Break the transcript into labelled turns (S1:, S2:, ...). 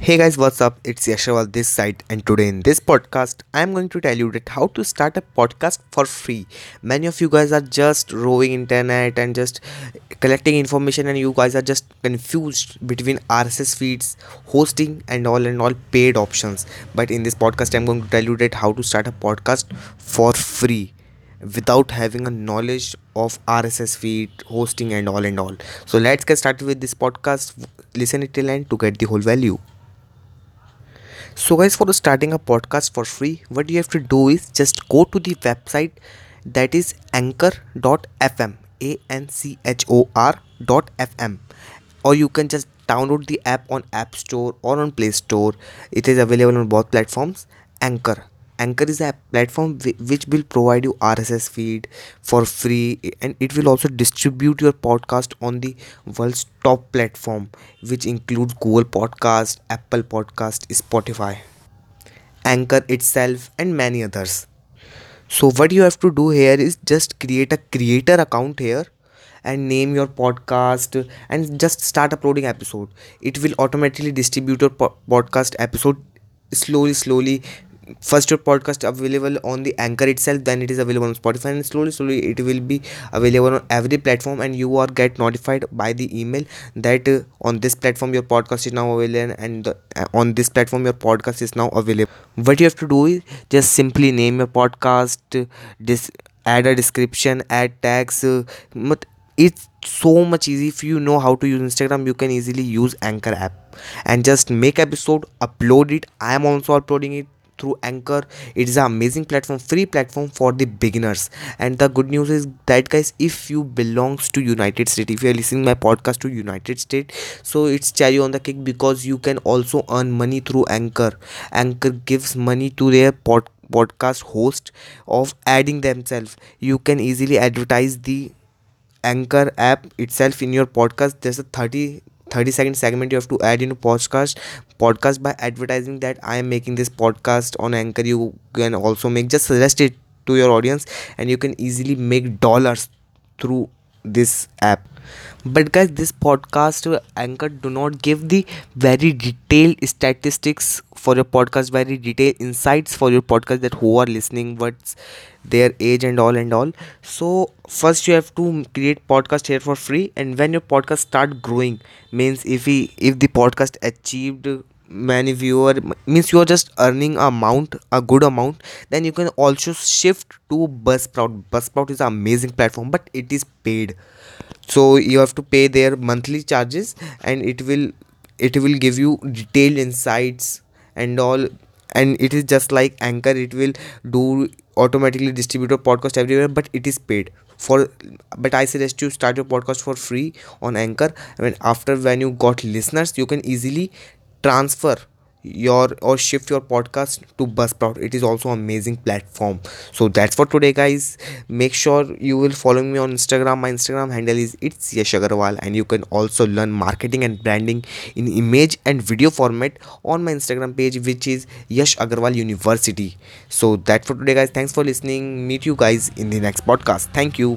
S1: Hey guys, what's up? It's Yashawal this side, and today in this podcast, I'm going to tell you that how to start a podcast for free. Many of you guys are just roving internet and just collecting information, and you guys are just confused between RSS feeds, hosting, and all and all paid options. But in this podcast, I'm going to tell you that how to start a podcast for free without having a knowledge of RSS feed, hosting, and all and all. So let's get started with this podcast. Listen it till end to get the whole value. So, guys, for starting a podcast for free, what you have to do is just go to the website that is anchor.fm, A N C H O R FM, or you can just download the app on App Store or on Play Store. It is available on both platforms. Anchor Anchor is a platform which will provide you RSS feed for free and it will also distribute your podcast on the world's top platform which includes Google Podcast, Apple Podcast, Spotify, Anchor itself and many others. So what you have to do here is just create a creator account here and name your podcast and just start uploading episode it will automatically distribute your po- podcast episode slowly slowly first your podcast available on the anchor itself then it is available on spotify and slowly slowly it will be available on every platform and you are get notified by the email that uh, on this platform your podcast is now available and the, uh, on this platform your podcast is now available. What you have to do is just simply name your podcast uh, this add a description add tags uh, it's so much easy. If you know how to use instagram you can easily use anchor app. And just make episode upload it. I am also uploading it through anchor. It is an amazing platform free platform for the beginners. And the good news is that guys if you belongs to united states if you are listening my podcast to united states so it's cherry on the cake because you can also earn money through anchor. Anchor gives money to their pod podcast host of adding themselves. You can easily advertise the anchor app itself in your podcast. There's a 30 30 second segment you have to add in podcast podcast by advertising that i am making this podcast on anchor. You can also make just suggest it to your audience and you can easily make dollars through this app. But guys this podcast anchor do not give the very detailed statistics for your podcast very detailed insights for your podcast that who are listening what's their age and all and all. So first you have to create podcast here for free and when your podcast start growing means if he if the podcast achieved many viewer means you are just earning a amount a good amount then you can also shift to buzzsprout. Buzzsprout is an amazing platform but it is paid. So you have to pay their monthly charges and it will it will give you detailed insights and all. And it is just like anchor it will do automatically distribute your podcast everywhere but it is paid for but i suggest you start your podcast for free on anchor. I mean, after when you got listeners you can easily transfer your or shift your podcast to buzzsprout. It is also amazing platform. So that's for today guys. Make sure you will follow me on instagram. My instagram handle is it's yash agarwal and you can also learn marketing and branding in image and video format on my instagram page which is yash agarwal university. So that's for today guys. Thanks for listening. Meet you guys in the next podcast. Thank you